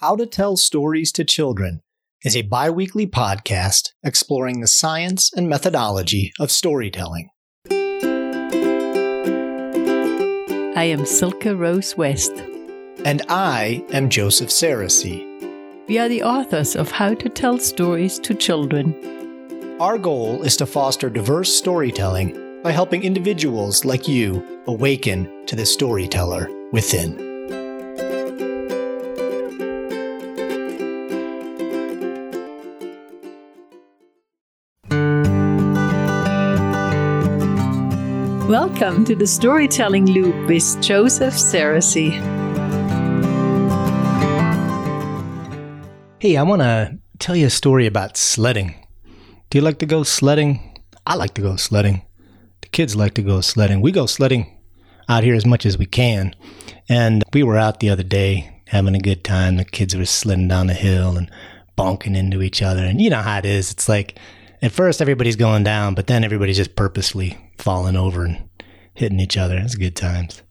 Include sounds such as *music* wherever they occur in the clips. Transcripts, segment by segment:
How to Tell Stories to Children is a bi weekly podcast exploring the science and methodology of storytelling. I am Silke Rose West. And I am Joseph Sarosy. We are the authors of How to Tell Stories to Children. Our goal is to foster diverse storytelling by helping individuals like you awaken to the storyteller within. Welcome to the Storytelling Loop with Joseph Sarosy. Hey, I want to tell you a story about sledding. Do you like to go sledding? I like to go sledding. The kids like to go sledding. We go sledding out here as much as we can. And we were out the other day having a good time. The kids were sledding down the hill and bonking into each other. And you know how it is. It's like at first everybody's going down, but then everybody's just purposefully falling over and hitting each other. It's good times.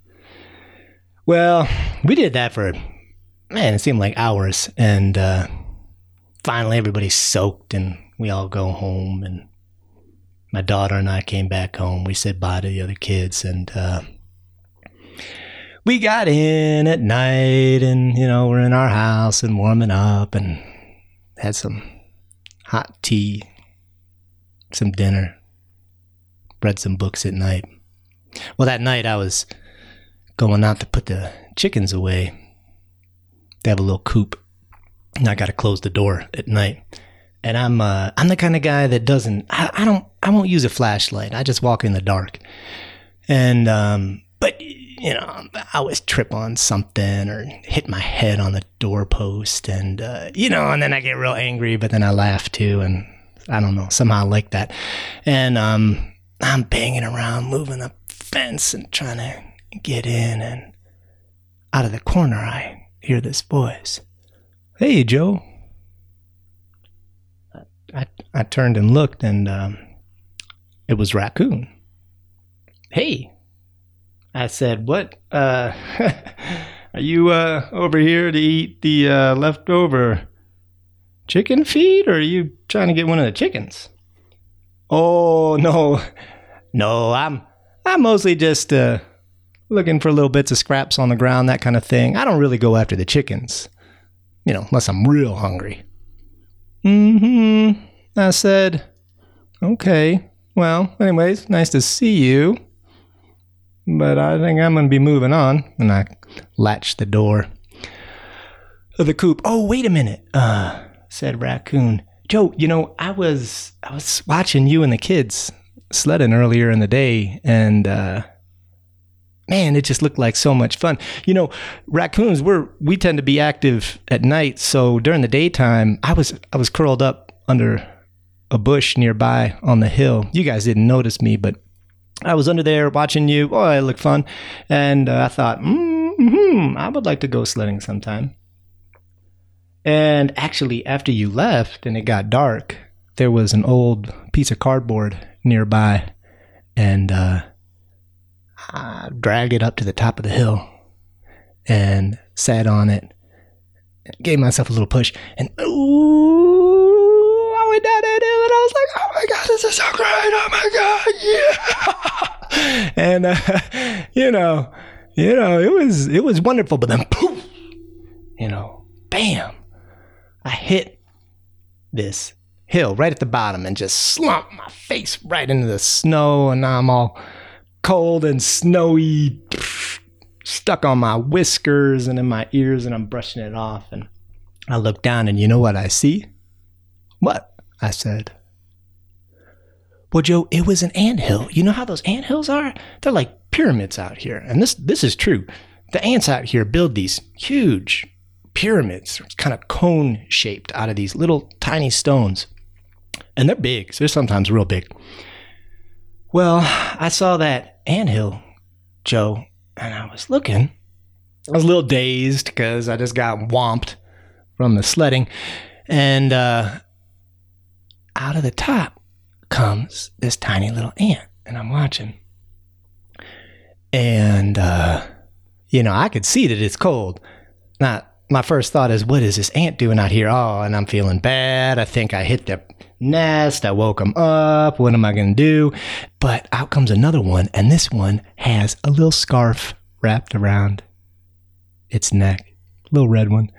Well, we did that for man, it seemed like hours, and uh, finally everybody's soaked, and we all go home. And my daughter and I came back home. We said bye to the other kids, and uh, we got in at night, and you know we're in our house and warming up, and had some hot tea, some dinner, read some books at night. Well, that night I was going out to put the chickens away. They have a little coop, and I got to close the door at night. And I'm uh, I'm the kind of guy that doesn't I, I don't I won't use a flashlight. I just walk in the dark. And um, but you know I always trip on something or hit my head on the doorpost, and uh, you know, and then I get real angry, but then I laugh too, and I don't know somehow I like that. And um, I'm banging around, moving the fence and trying to get in. And out of the corner, I hear this voice Hey, Joe. I, I turned and looked, and um, it was Raccoon. Hey. I said, What? Uh, *laughs* are you uh, over here to eat the uh, leftover chicken feed, or are you trying to get one of the chickens? Oh, no. No, I'm I'm mostly just uh, looking for little bits of scraps on the ground, that kind of thing. I don't really go after the chickens, you know, unless I'm real hungry. Mm hmm. I said, okay. Well, anyways, nice to see you. But I think I'm going to be moving on. And I latched the door of the coop. Oh, wait a minute, uh, said Raccoon. Joe, you know, I was I was watching you and the kids sledding earlier in the day, and uh, man, it just looked like so much fun. You know, raccoons we're we tend to be active at night, so during the daytime, I was I was curled up under a bush nearby on the hill. You guys didn't notice me, but I was under there watching you. Oh, it looked fun, and uh, I thought, hmm, I would like to go sledding sometime. And actually, after you left and it got dark, there was an old piece of cardboard nearby and uh, I dragged it up to the top of the hill and sat on it, gave myself a little push, and ooh, I went down that hill and I was like, oh my God, this is so great. Oh my God, yeah. *laughs* and, uh, *laughs* you know, you know, it was, it was wonderful, but then poof, you know, bam, I hit this hill right at the bottom and just slump my face right into the snow. And now I'm all cold and snowy, stuck on my whiskers and in my ears, and I'm brushing it off. And I look down, and you know what I see? What? I said. Well, Joe, it was an ant hill. You know how those ant hills are? They're like pyramids out here. And this this is true. The ants out here build these huge pyramids, kind of cone shaped out of these little tiny stones and they're big. So they're sometimes real big. Well, I saw that anthill, Joe, and I was looking. I was a little dazed because I just got whomped from the sledding. And uh, out of the top comes this tiny little ant, and I'm watching. And, uh, you know, I could see that it's cold. Not my first thought is, what is this ant doing out here? Oh, and I'm feeling bad. I think I hit the nest. I woke him up. What am I going to do? But out comes another one, and this one has a little scarf wrapped around its neck, little red one,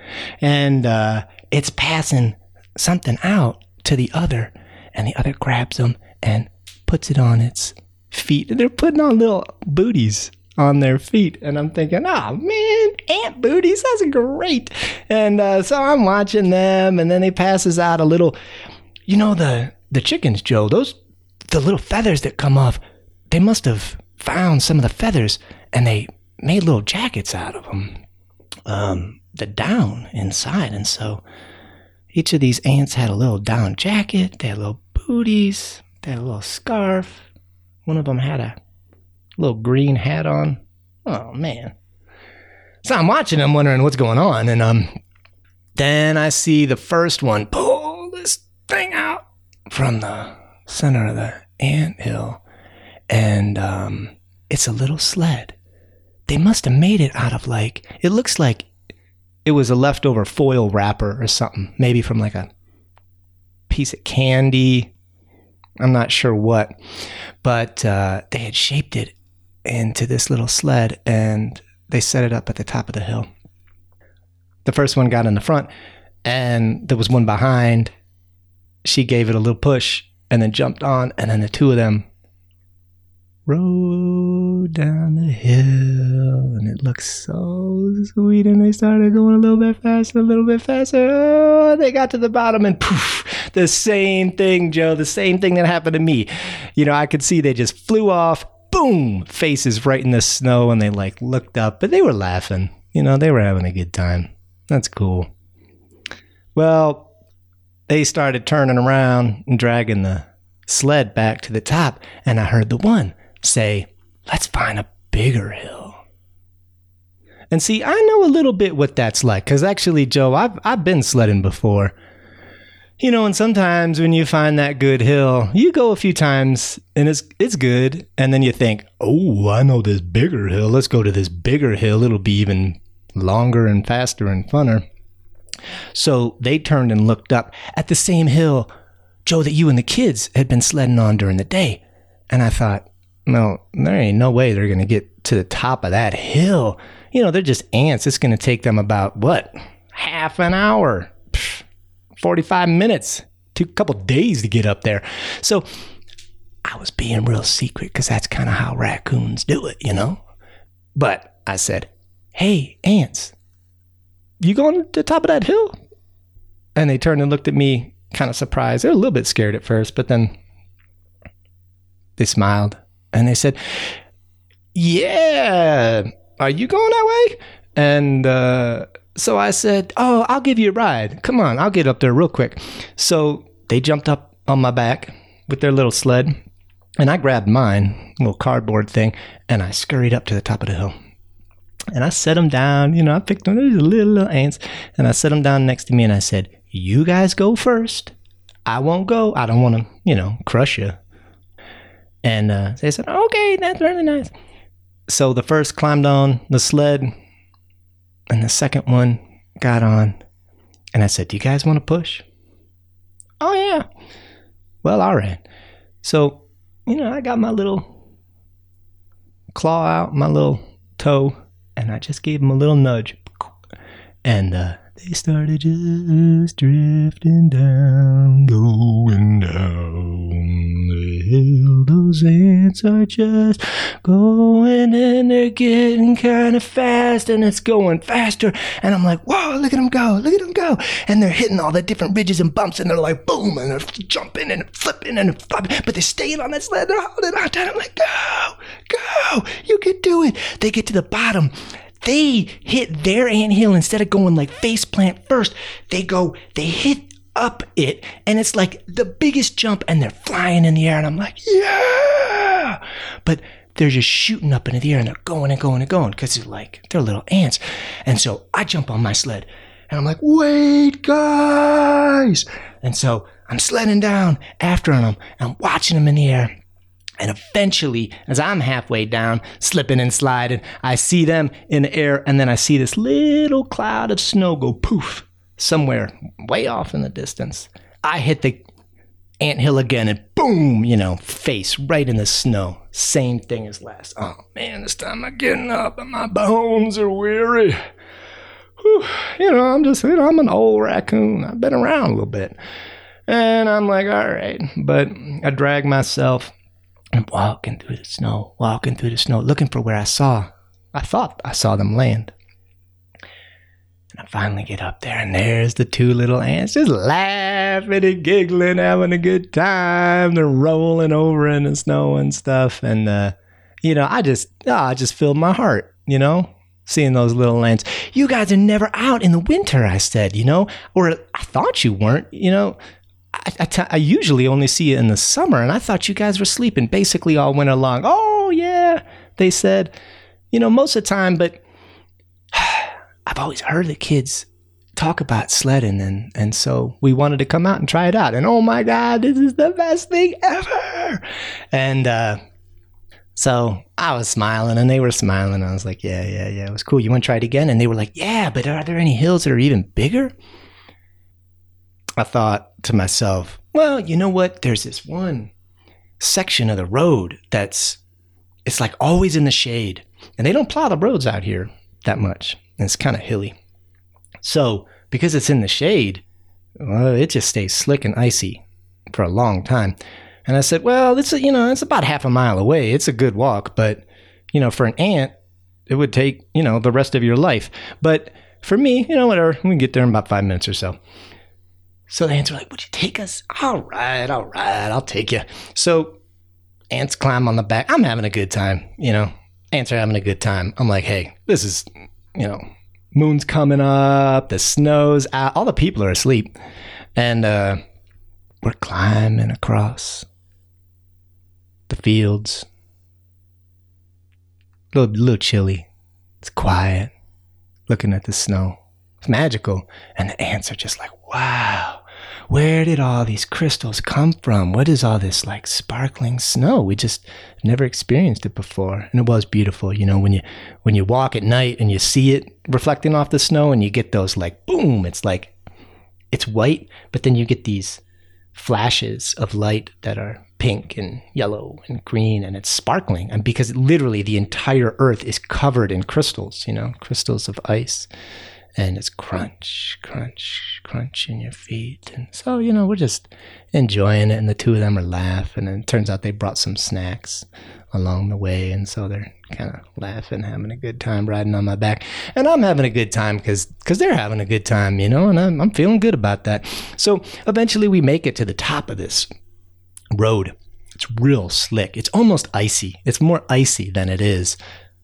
and uh, it's passing something out to the other, and the other grabs them and puts it on its feet. They're putting on little booties on their feet. And I'm thinking, oh man, ant booties, that's great. And uh, so I'm watching them, and then he passes out a little, you know, the the chickens, Joe. Those the little feathers that come off. They must have found some of the feathers, and they made little jackets out of them. Um, the down inside, and so each of these ants had a little down jacket. They had little booties. They had a little scarf. One of them had a little green hat on. Oh man. So I'm watching them wondering what's going on and um then I see the first one pull this thing out from the center of the ant hill and um it's a little sled. They must have made it out of like it looks like it was a leftover foil wrapper or something, maybe from like a piece of candy. I'm not sure what, but uh, they had shaped it into this little sled and they set it up at the top of the hill. The first one got in the front and there was one behind. She gave it a little push and then jumped on, and then the two of them rode down the hill and it looked so sweet and they started going a little bit faster a little bit faster oh, they got to the bottom and poof the same thing joe the same thing that happened to me you know i could see they just flew off boom, faces right in the snow, and they like looked up, but they were laughing. You know, they were having a good time. That's cool. Well, they started turning around and dragging the sled back to the top, and I heard the one say, Let's find a bigger hill. And see, I know a little bit what that's like, because actually, Joe, I've, I've been sledding before. You know, and sometimes when you find that good hill, you go a few times and it's it's good, and then you think, "Oh, I know this bigger hill. Let's go to this bigger hill. It'll be even longer and faster and funner." So they turned and looked up at the same hill, Joe, that you and the kids had been sledding on during the day. And I thought, no, there ain't no way they're going to get to the top of that hill. You know, they're just ants. It's going to take them about, what, half an hour 45 minutes, took a couple days to get up there. So I was being real secret because that's kind of how raccoons do it, you know? But I said, Hey, ants, you going to the top of that hill? And they turned and looked at me, kind of surprised. They were a little bit scared at first, but then they smiled and they said, Yeah, are you going that way? And uh, so I said, Oh, I'll give you a ride. Come on, I'll get up there real quick. So they jumped up on my back with their little sled, and I grabbed mine, little cardboard thing, and I scurried up to the top of the hill. And I set them down, you know, I picked them, there's little, little ants, and I set them down next to me and I said, You guys go first. I won't go. I don't want to, you know, crush you. And uh, they said, Okay, that's really nice. So the first climbed on the sled, and the second one got on, and I said, Do you guys want to push? Oh, yeah. Well, all right. So, you know, I got my little claw out, my little toe, and I just gave him a little nudge. And uh, they started just drifting down, going down the hill. Those ants are just going and they're getting kind of fast and it's going faster. And I'm like, whoa, look at them go, look at them go. And they're hitting all the different ridges and bumps and they're like, boom, and they're jumping and flipping and flopping, but they're staying on that sled. They're holding on tight. I'm like, go, go, you can do it. They get to the bottom they hit their anthill instead of going like face plant first. They go, they hit up it, and it's like the biggest jump, and they're flying in the air, and I'm like, yeah! But they're just shooting up into the air, and they're going and going and going because they're like they're little ants. And so I jump on my sled, and I'm like, wait, guys! And so I'm sledding down after them, and I'm watching them in the air. And eventually, as I'm halfway down, slipping and sliding, I see them in the air, and then I see this little cloud of snow go poof somewhere way off in the distance. I hit the ant hill again, and boom, you know, face right in the snow. Same thing as last. Oh man, this time I'm getting up, and my bones are weary. Whew, you know, I'm just, you know, I'm an old raccoon. I've been around a little bit. And I'm like, all right. But I drag myself and walking through the snow, walking through the snow, looking for where I saw, I thought I saw them land. And I finally get up there, and there's the two little ants just laughing and giggling, having a good time. They're rolling over in the snow and stuff. And, uh, you know, I just, oh, I just filled my heart, you know, seeing those little ants. You guys are never out in the winter, I said, you know, or I thought you weren't, you know. I, I, t- I usually only see it in the summer, and I thought you guys were sleeping basically all winter long. Oh, yeah, they said, you know, most of the time, but *sighs* I've always heard the kids talk about sledding, and, and so we wanted to come out and try it out. And oh my God, this is the best thing ever! And uh, so I was smiling, and they were smiling. I was like, yeah, yeah, yeah, it was cool. You want to try it again? And they were like, yeah, but are there any hills that are even bigger? I thought to myself, well, you know what? There's this one section of the road that's it's like always in the shade. And they don't plow the roads out here that much. And it's kind of hilly. So, because it's in the shade, well, it just stays slick and icy for a long time. And I said, well, it's a, you know, it's about half a mile away. It's a good walk, but you know, for an ant, it would take, you know, the rest of your life. But for me, you know, whatever, we can get there in about five minutes or so. So the ants are like, Would you take us? All right, all right, I'll take you. So ants climb on the back. I'm having a good time, you know. Ants are having a good time. I'm like, hey, this is, you know, moon's coming up, the snow's out, all the people are asleep. And uh, we're climbing across the fields. A little, little chilly. It's quiet. Looking at the snow. It's magical. And the ants are just like, wow, where did all these crystals come from? What is all this like sparkling snow? We just never experienced it before. And it was beautiful. You know, when you when you walk at night and you see it reflecting off the snow and you get those like boom, it's like it's white, but then you get these flashes of light that are pink and yellow and green and it's sparkling and because literally the entire earth is covered in crystals you know crystals of ice and it's crunch, crunch, crunch in your feet. And so, you know, we're just enjoying it. And the two of them are laughing. And it turns out they brought some snacks along the way. And so they're kind of laughing, having a good time riding on my back. And I'm having a good time because cause they're having a good time, you know, and I'm, I'm feeling good about that. So eventually we make it to the top of this road. It's real slick. It's almost icy. It's more icy than it is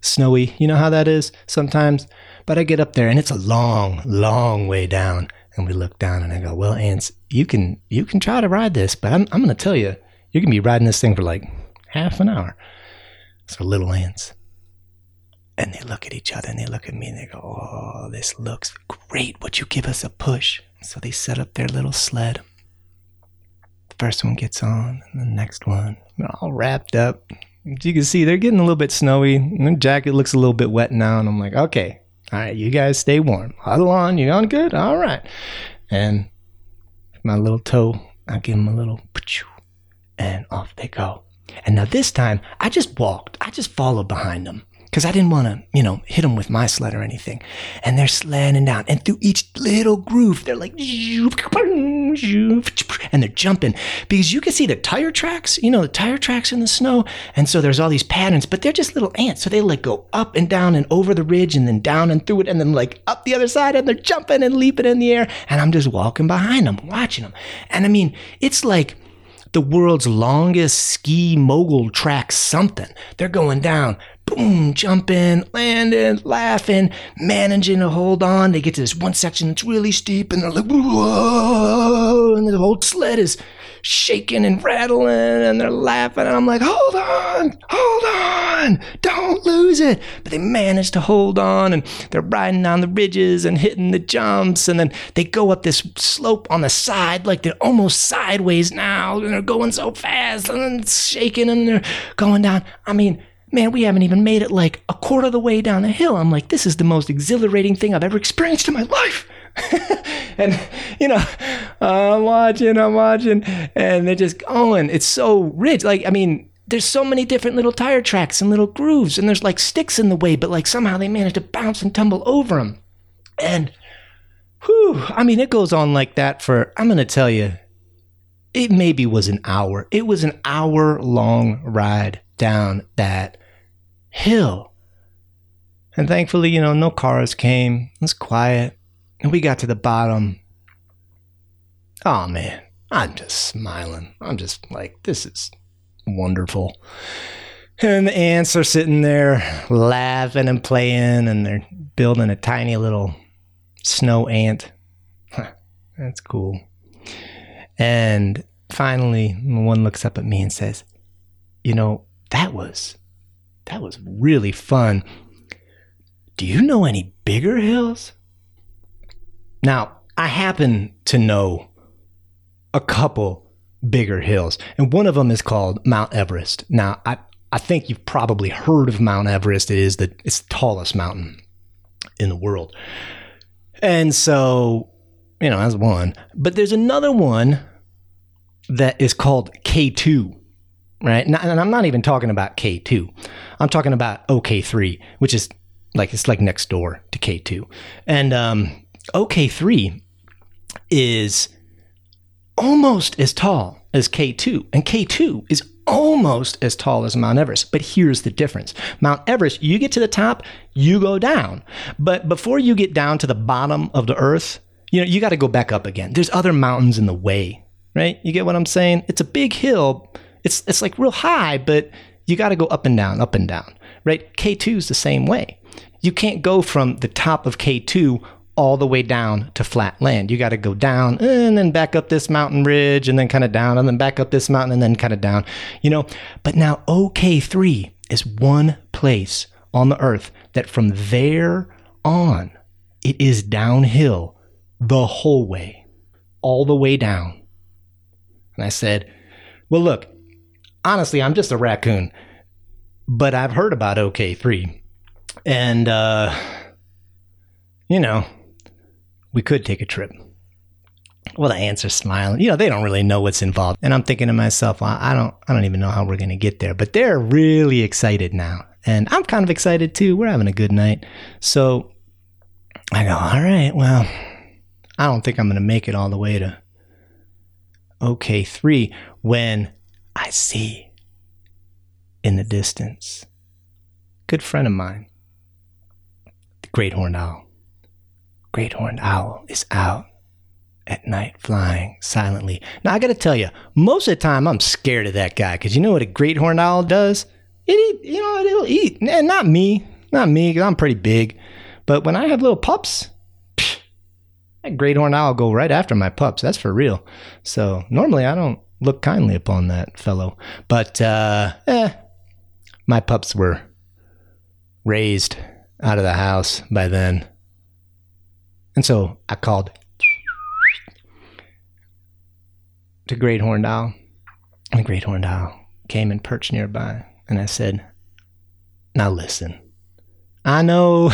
snowy. You know how that is sometimes? But I get up there and it's a long, long way down. And we look down and I go, well, ants, you can you can try to ride this, but I'm I'm gonna tell you, you're going to be riding this thing for like half an hour. So little ants. And they look at each other and they look at me and they go, Oh, this looks great. Would you give us a push? So they set up their little sled. The first one gets on, and the next one. All wrapped up. You can see, they're getting a little bit snowy. And their jacket looks a little bit wet now. And I'm like, okay, all right, you guys stay warm. Huddle on. You on good? All right. And my little toe, I give them a little, and off they go. And now this time, I just walked. I just followed behind them because I didn't want to, you know, hit them with my sled or anything. And they're sledding down, and through each little groove, they're like, and they're jumping because you can see the tire tracks, you know, the tire tracks in the snow. And so there's all these patterns, but they're just little ants. So they like go up and down and over the ridge and then down and through it and then like up the other side and they're jumping and leaping in the air. And I'm just walking behind them, watching them. And I mean, it's like, the world's longest ski mogul track something. They're going down boom, jumping, landing, laughing, managing to hold on. They get to this one section that's really steep and they're like, whoa, and the whole sled is shaking and rattling and they're laughing. And I'm like, hold on, hold on, don't lose it. But they manage to hold on and they're riding down the ridges and hitting the jumps. And then they go up this slope on the side, like they're almost sideways now. And they're going so fast and then shaking and they're going down. I mean, man, we haven't even made it like a quarter of the way down the hill. I'm like, this is the most exhilarating thing I've ever experienced in my life. *laughs* and you know, I'm watching, I'm watching, and they're just going. It's so rich. Like, I mean, there's so many different little tire tracks and little grooves, and there's like sticks in the way, but like somehow they manage to bounce and tumble over them. And whew, I mean, it goes on like that for, I'm going to tell you, it maybe was an hour. It was an hour long ride down that hill. And thankfully, you know, no cars came. It was quiet. And we got to the bottom. Oh man, I'm just smiling. I'm just like, this is wonderful. And the ants are sitting there laughing and playing, and they're building a tiny little snow ant. That's cool. And finally, one looks up at me and says, You know, that was that was really fun. Do you know any bigger hills? Now, I happen to know a couple bigger hills, and one of them is called Mount Everest. Now, I, I think you've probably heard of Mount Everest. It is the it's the tallest mountain in the world. And so, you know, that's one. But there's another one that is called K2 right? And I'm not even talking about K2. I'm talking about OK3, which is like it's like next door to K2. And um, OK3 is almost as tall as K2, and K2 is almost as tall as Mount Everest. But here's the difference Mount Everest, you get to the top, you go down. But before you get down to the bottom of the earth, you know, you got to go back up again. There's other mountains in the way, right? You get what I'm saying? It's a big hill, it's it's like real high, but you got to go up and down, up and down, right? K2 is the same way. You can't go from the top of K2 all the way down to flat land. You got to go down and then back up this mountain ridge and then kind of down and then back up this mountain and then kind of down, you know. But now OK3 is one place on the earth that from there on, it is downhill the whole way, all the way down. And I said, well, look, honestly, I'm just a raccoon, but I've heard about OK3. And, uh, you know, we could take a trip. Well, the ants are smiling. You know, they don't really know what's involved. And I'm thinking to myself, I don't, I don't even know how we're going to get there. But they're really excited now, and I'm kind of excited too. We're having a good night. So I go, all right, well, I don't think I'm going to make it all the way to OK3 when I see in the distance. Good friend of mine, the great horned owl. Great horned owl is out at night flying silently. Now I got to tell you, most of the time I'm scared of that guy because you know what a great horned owl does? It eat, you know, it'll eat. And not me, not me because I'm pretty big. But when I have little pups, psh, that great horned owl go right after my pups. That's for real. So normally I don't look kindly upon that fellow. But uh, eh, my pups were raised out of the house by then. And so I called to Great Horned Owl. And the Great Horned Owl came and perched nearby. And I said, Now listen, I know,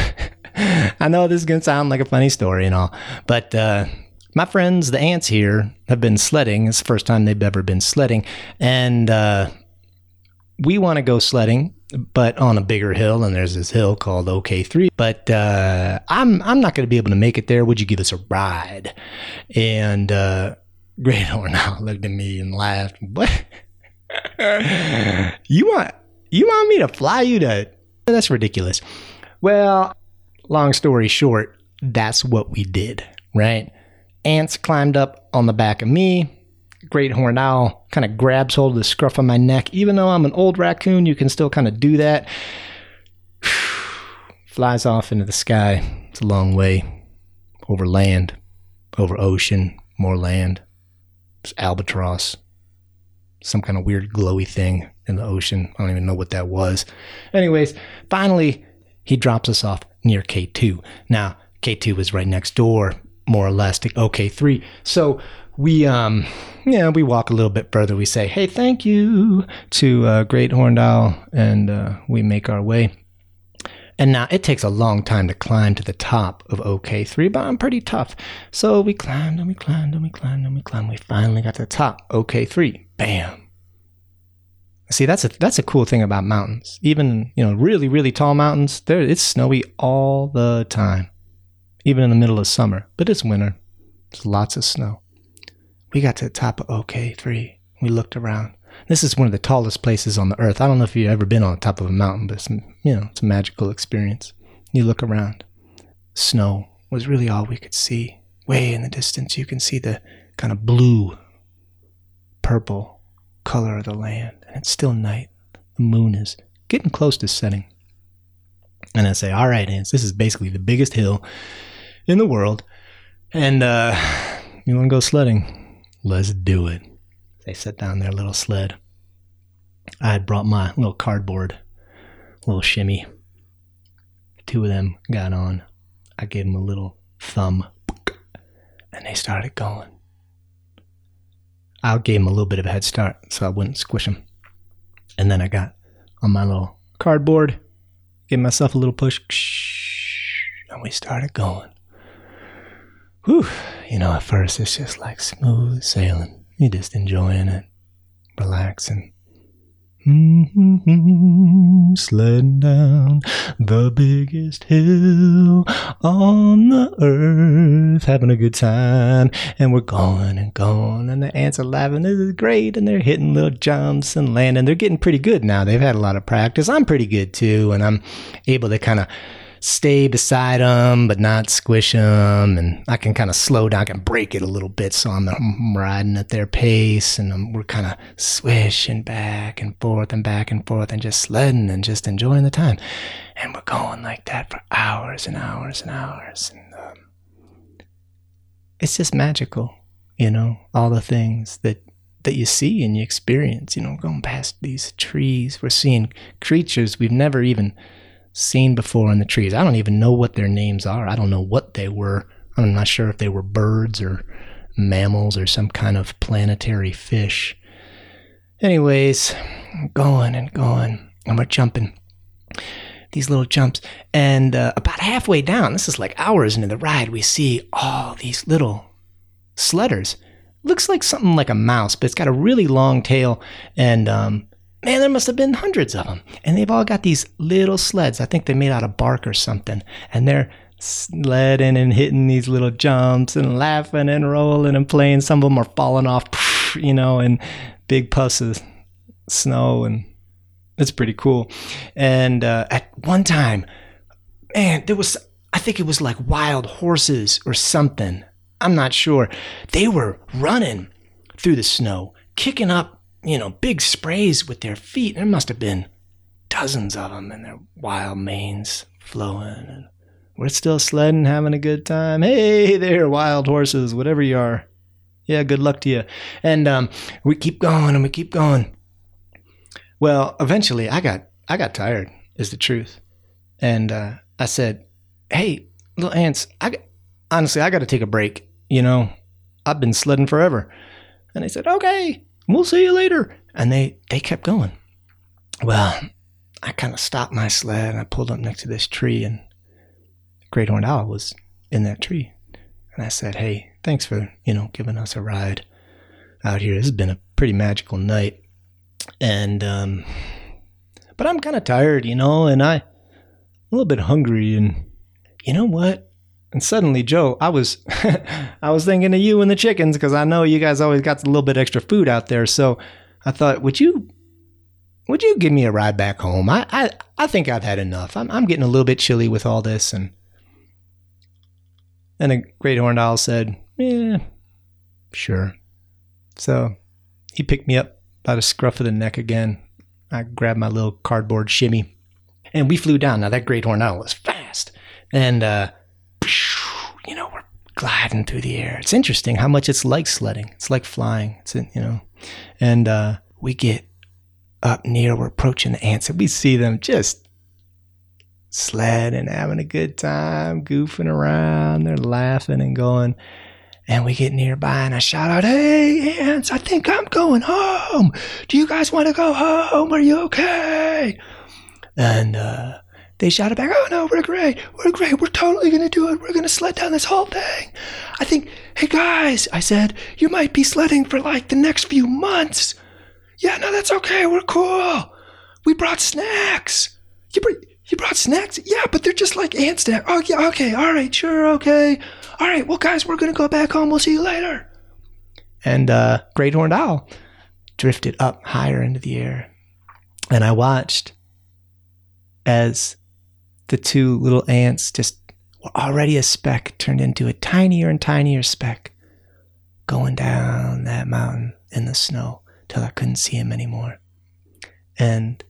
*laughs* I know this is going to sound like a funny story and all, but uh, my friends, the ants here, have been sledding. It's the first time they've ever been sledding. And uh, we want to go sledding, but on a bigger hill. And there's this hill called OK3. But uh, I'm, I'm not going to be able to make it there. Would you give us a ride? And uh, *laughs* Great Horn looked at me and laughed. What? *laughs* you want you want me to fly you to? That's ridiculous. Well, long story short, that's what we did, right? Ants climbed up on the back of me. Great horned owl kind of grabs hold of the scruff of my neck. Even though I'm an old raccoon, you can still kind of do that. *sighs* Flies off into the sky. It's a long way over land, over ocean, more land. It's albatross. some kind of weird glowy thing in the ocean. I don't even know what that was. Anyways, finally, he drops us off near K2. Now, K2 was right next door, more or less, to OK3. So we, um, yeah, we walk a little bit further. We say, hey, thank you to uh, Great Horned Owl, and uh, we make our way. And now it takes a long time to climb to the top of OK3, but I'm pretty tough. So we climbed and we climbed and we climbed and we climbed. We finally got to the top. OK3. Bam. See, that's a that's a cool thing about mountains. Even you know, really really tall mountains, there it's snowy all the time, even in the middle of summer. But it's winter. There's lots of snow. We got to the top of OK3. We looked around. This is one of the tallest places on the earth. I don't know if you've ever been on the top of a mountain, but it's, you know, it's a magical experience. You look around. Snow was really all we could see. Way in the distance, you can see the kind of blue, purple color of the land. And it's still night. The moon is getting close to setting. And I say, all right, Ants, this is basically the biggest hill in the world. And uh, *sighs* you want to go sledding? Let's do it. They set down their little sled. I had brought my little cardboard, little shimmy. Two of them got on. I gave them a little thumb, and they started going. I gave them a little bit of a head start so I wouldn't squish them. And then I got on my little cardboard, gave myself a little push, and we started going. Whew, you know, at first it's just like smooth sailing. You're just enjoying it, relaxing. Mm-hmm, sledding down the biggest hill on the earth, having a good time, and we're going and going, and the ants are laughing. This is great, and they're hitting little jumps and landing. They're getting pretty good now. They've had a lot of practice. I'm pretty good too, and I'm able to kind of stay beside them but not squish them and i can kind of slow down i can brake it a little bit so i'm, I'm riding at their pace and I'm, we're kind of swishing back and forth and back and forth and just sledding and just enjoying the time. And we're going like that for hours and hours and hours. And um, it's just magical you know all the things that that you see and you experience you know going past these trees. We're seeing creatures we've never even seen before in the trees. I don't even know what their names are. I don't know what they were. I'm not sure if they were birds or mammals or some kind of planetary fish. Anyways, going and going, and we're jumping these little jumps. And uh, about halfway down, this is like hours into the ride, we see all these little sledders. Looks like something like a mouse, but it's got a really long tail and um, man, there must have been hundreds of them. And they've all got these little sleds. I think they made out of bark or something. And they're sledding and hitting these little jumps and laughing and rolling and playing. Some of them are falling off, *laughs* you know, and big puffs of snow. And it's pretty cool. And uh, at one time, man, there was, I think it was like wild horses or something. I'm not sure. They were running through the snow, kicking up you know, big sprays with their feet. There must have been dozens of them and their wild manes flowing. And we're still sledding, having a good time. Hey *laughs* there, wild horses, whatever you are. Yeah, good luck to you. And um, we keep going and we keep going. Well, eventually, I got I got tired. Is the truth. And uh, I said, "Hey, little ants, I honestly I got to take a break. You know, I've been sledding forever." And they said, "Okay." We'll see you later. And they, they kept going. Well, I kind of stopped my sled and I pulled up next to this tree, and great horned owl was in that tree. And I said, Hey, thanks for, you know, giving us a ride out here. This has been a pretty magical night. And, um, but I'm kind of tired, you know, and I, a little bit hungry. And you know what? And suddenly, Joe, I was *laughs* I was thinking of you and the chickens because I know you guys always got a little bit extra food out there. So I thought, would you would you give me a ride back home? I I, I think I've had enough. I'm I'm getting a little bit chilly with all this and and a great horned owl said, Yeah, sure. So he picked me up by the scruff of the neck again. I grabbed my little cardboard shimmy and we flew down. Now that great horned owl was fast. And uh you know, we're gliding through the air. It's interesting how much it's like sledding. It's like flying. It's you know, and uh, we get up near, we're approaching the ants, and we see them just sledding, having a good time, goofing around. They're laughing and going. And we get nearby, and I shout out, Hey, ants, I think I'm going home. Do you guys want to go home? Are you okay? And uh, they shouted back, Oh, no, we're great. We're great. We're totally to do it. We're to sled down this whole thing. I think, Hey, guys, I said, you might be sledding for like the next few months. Yeah, no, that's okay. We're cool. We brought snacks. You, br- you brought snacks? Yeah, but they're just like ant snacks. Oh, yeah, okay. All right, sure, okay. All right, well, guys, we're to go back home. We'll see you later. And uh, Great Horned Owl drifted up higher into the air. And I watched as the two little ants just were already a speck turned into a tinier and tinier speck going down that mountain in the snow till I couldn't see him anymore. And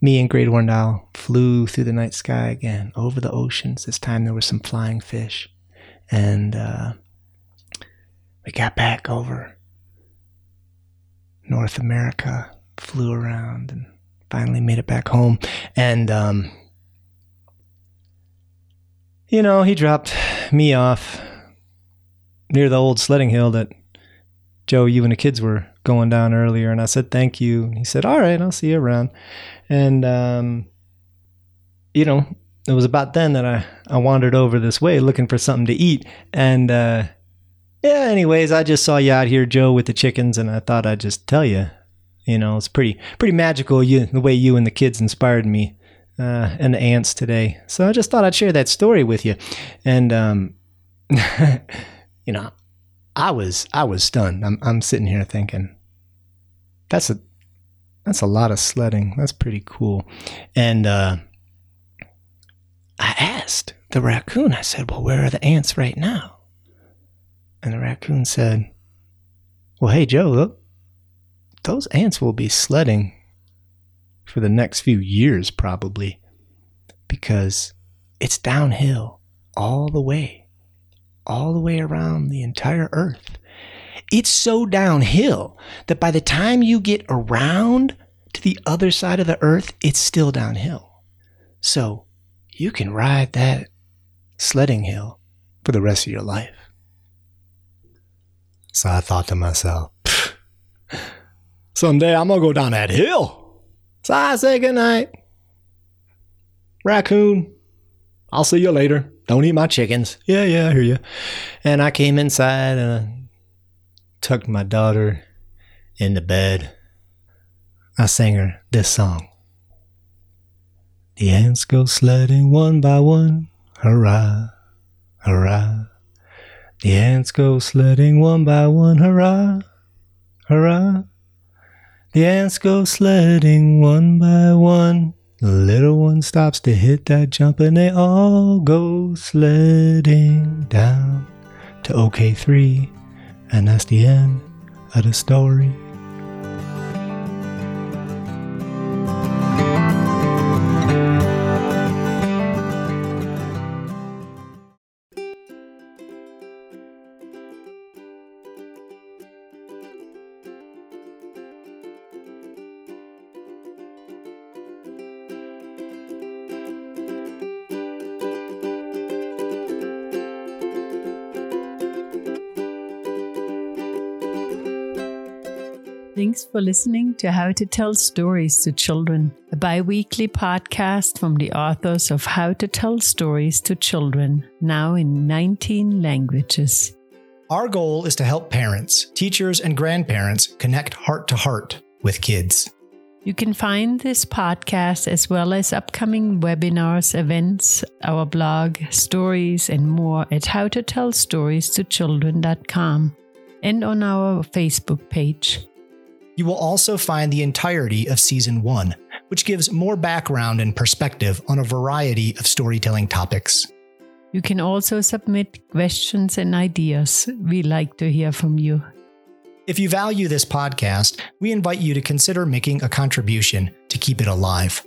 me and Great Horned Owl flew through the night sky again, over the oceans. This time there were some flying fish. And uh, we got back over North America, flew around, and finally made it back home. And, um, you know, he dropped me off near the old sledding hill that Joe, you and the kids were going down earlier. And I said, thank you. And he said, all right, I'll see you around. And, um, you know, it was about then that I, I wandered over this way looking for something to eat. And, uh, yeah, anyways, I just saw you out here, Joe, with the chickens, and I thought I'd just tell you. You know, it's pretty pretty magical you the way you and the kids inspired me uh, and the ants today. So I just thought I'd share that story with you. And um, *laughs* you know, I was I was stunned. I'm I'm sitting here thinking that's a that's a lot of sledding. That's pretty cool. And uh, I asked the raccoon. I said, "Well, where are the ants right now?" And the raccoon said, Well, hey, Joe, look, those ants will be sledding for the next few years, probably, because it's downhill all the way, all the way around the entire earth. It's so downhill that by the time you get around to the other side of the earth, it's still downhill. So you can ride that sledding hill for the rest of your life. So I thought to myself, someday I'm gonna go down that hill. So I say goodnight. Raccoon, I'll see you later. Don't eat my chickens. Yeah, yeah, I hear you. And I came inside and I tucked my daughter into bed. I sang her this song. The ants go sledding one by one. Hurrah, hurrah. The ants go sledding one by one, hurrah, hurrah. The ants go sledding one by one. The little one stops to hit that jump and they all go sledding down to OK3. And that's the end of the story. Thanks for listening to How to Tell Stories to Children, a bi weekly podcast from the authors of How to Tell Stories to Children, now in 19 languages. Our goal is to help parents, teachers, and grandparents connect heart to heart with kids. You can find this podcast as well as upcoming webinars, events, our blog, stories, and more at howtotellstories2children.com and on our Facebook page. You will also find the entirety of Season 1, which gives more background and perspective on a variety of storytelling topics. You can also submit questions and ideas. We like to hear from you. If you value this podcast, we invite you to consider making a contribution to keep it alive.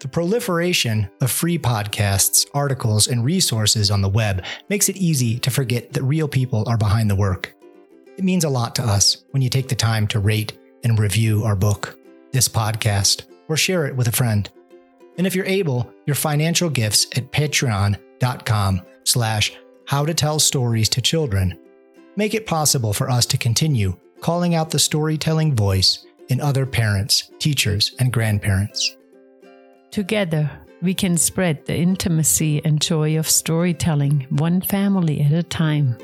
The proliferation of free podcasts, articles, and resources on the web makes it easy to forget that real people are behind the work. It means a lot to us when you take the time to rate and review our book, this podcast, or share it with a friend. And if you're able, your financial gifts at patreon.com slash how to tell stories to children make it possible for us to continue calling out the storytelling voice in other parents, teachers, and grandparents. Together, we can spread the intimacy and joy of storytelling one family at a time.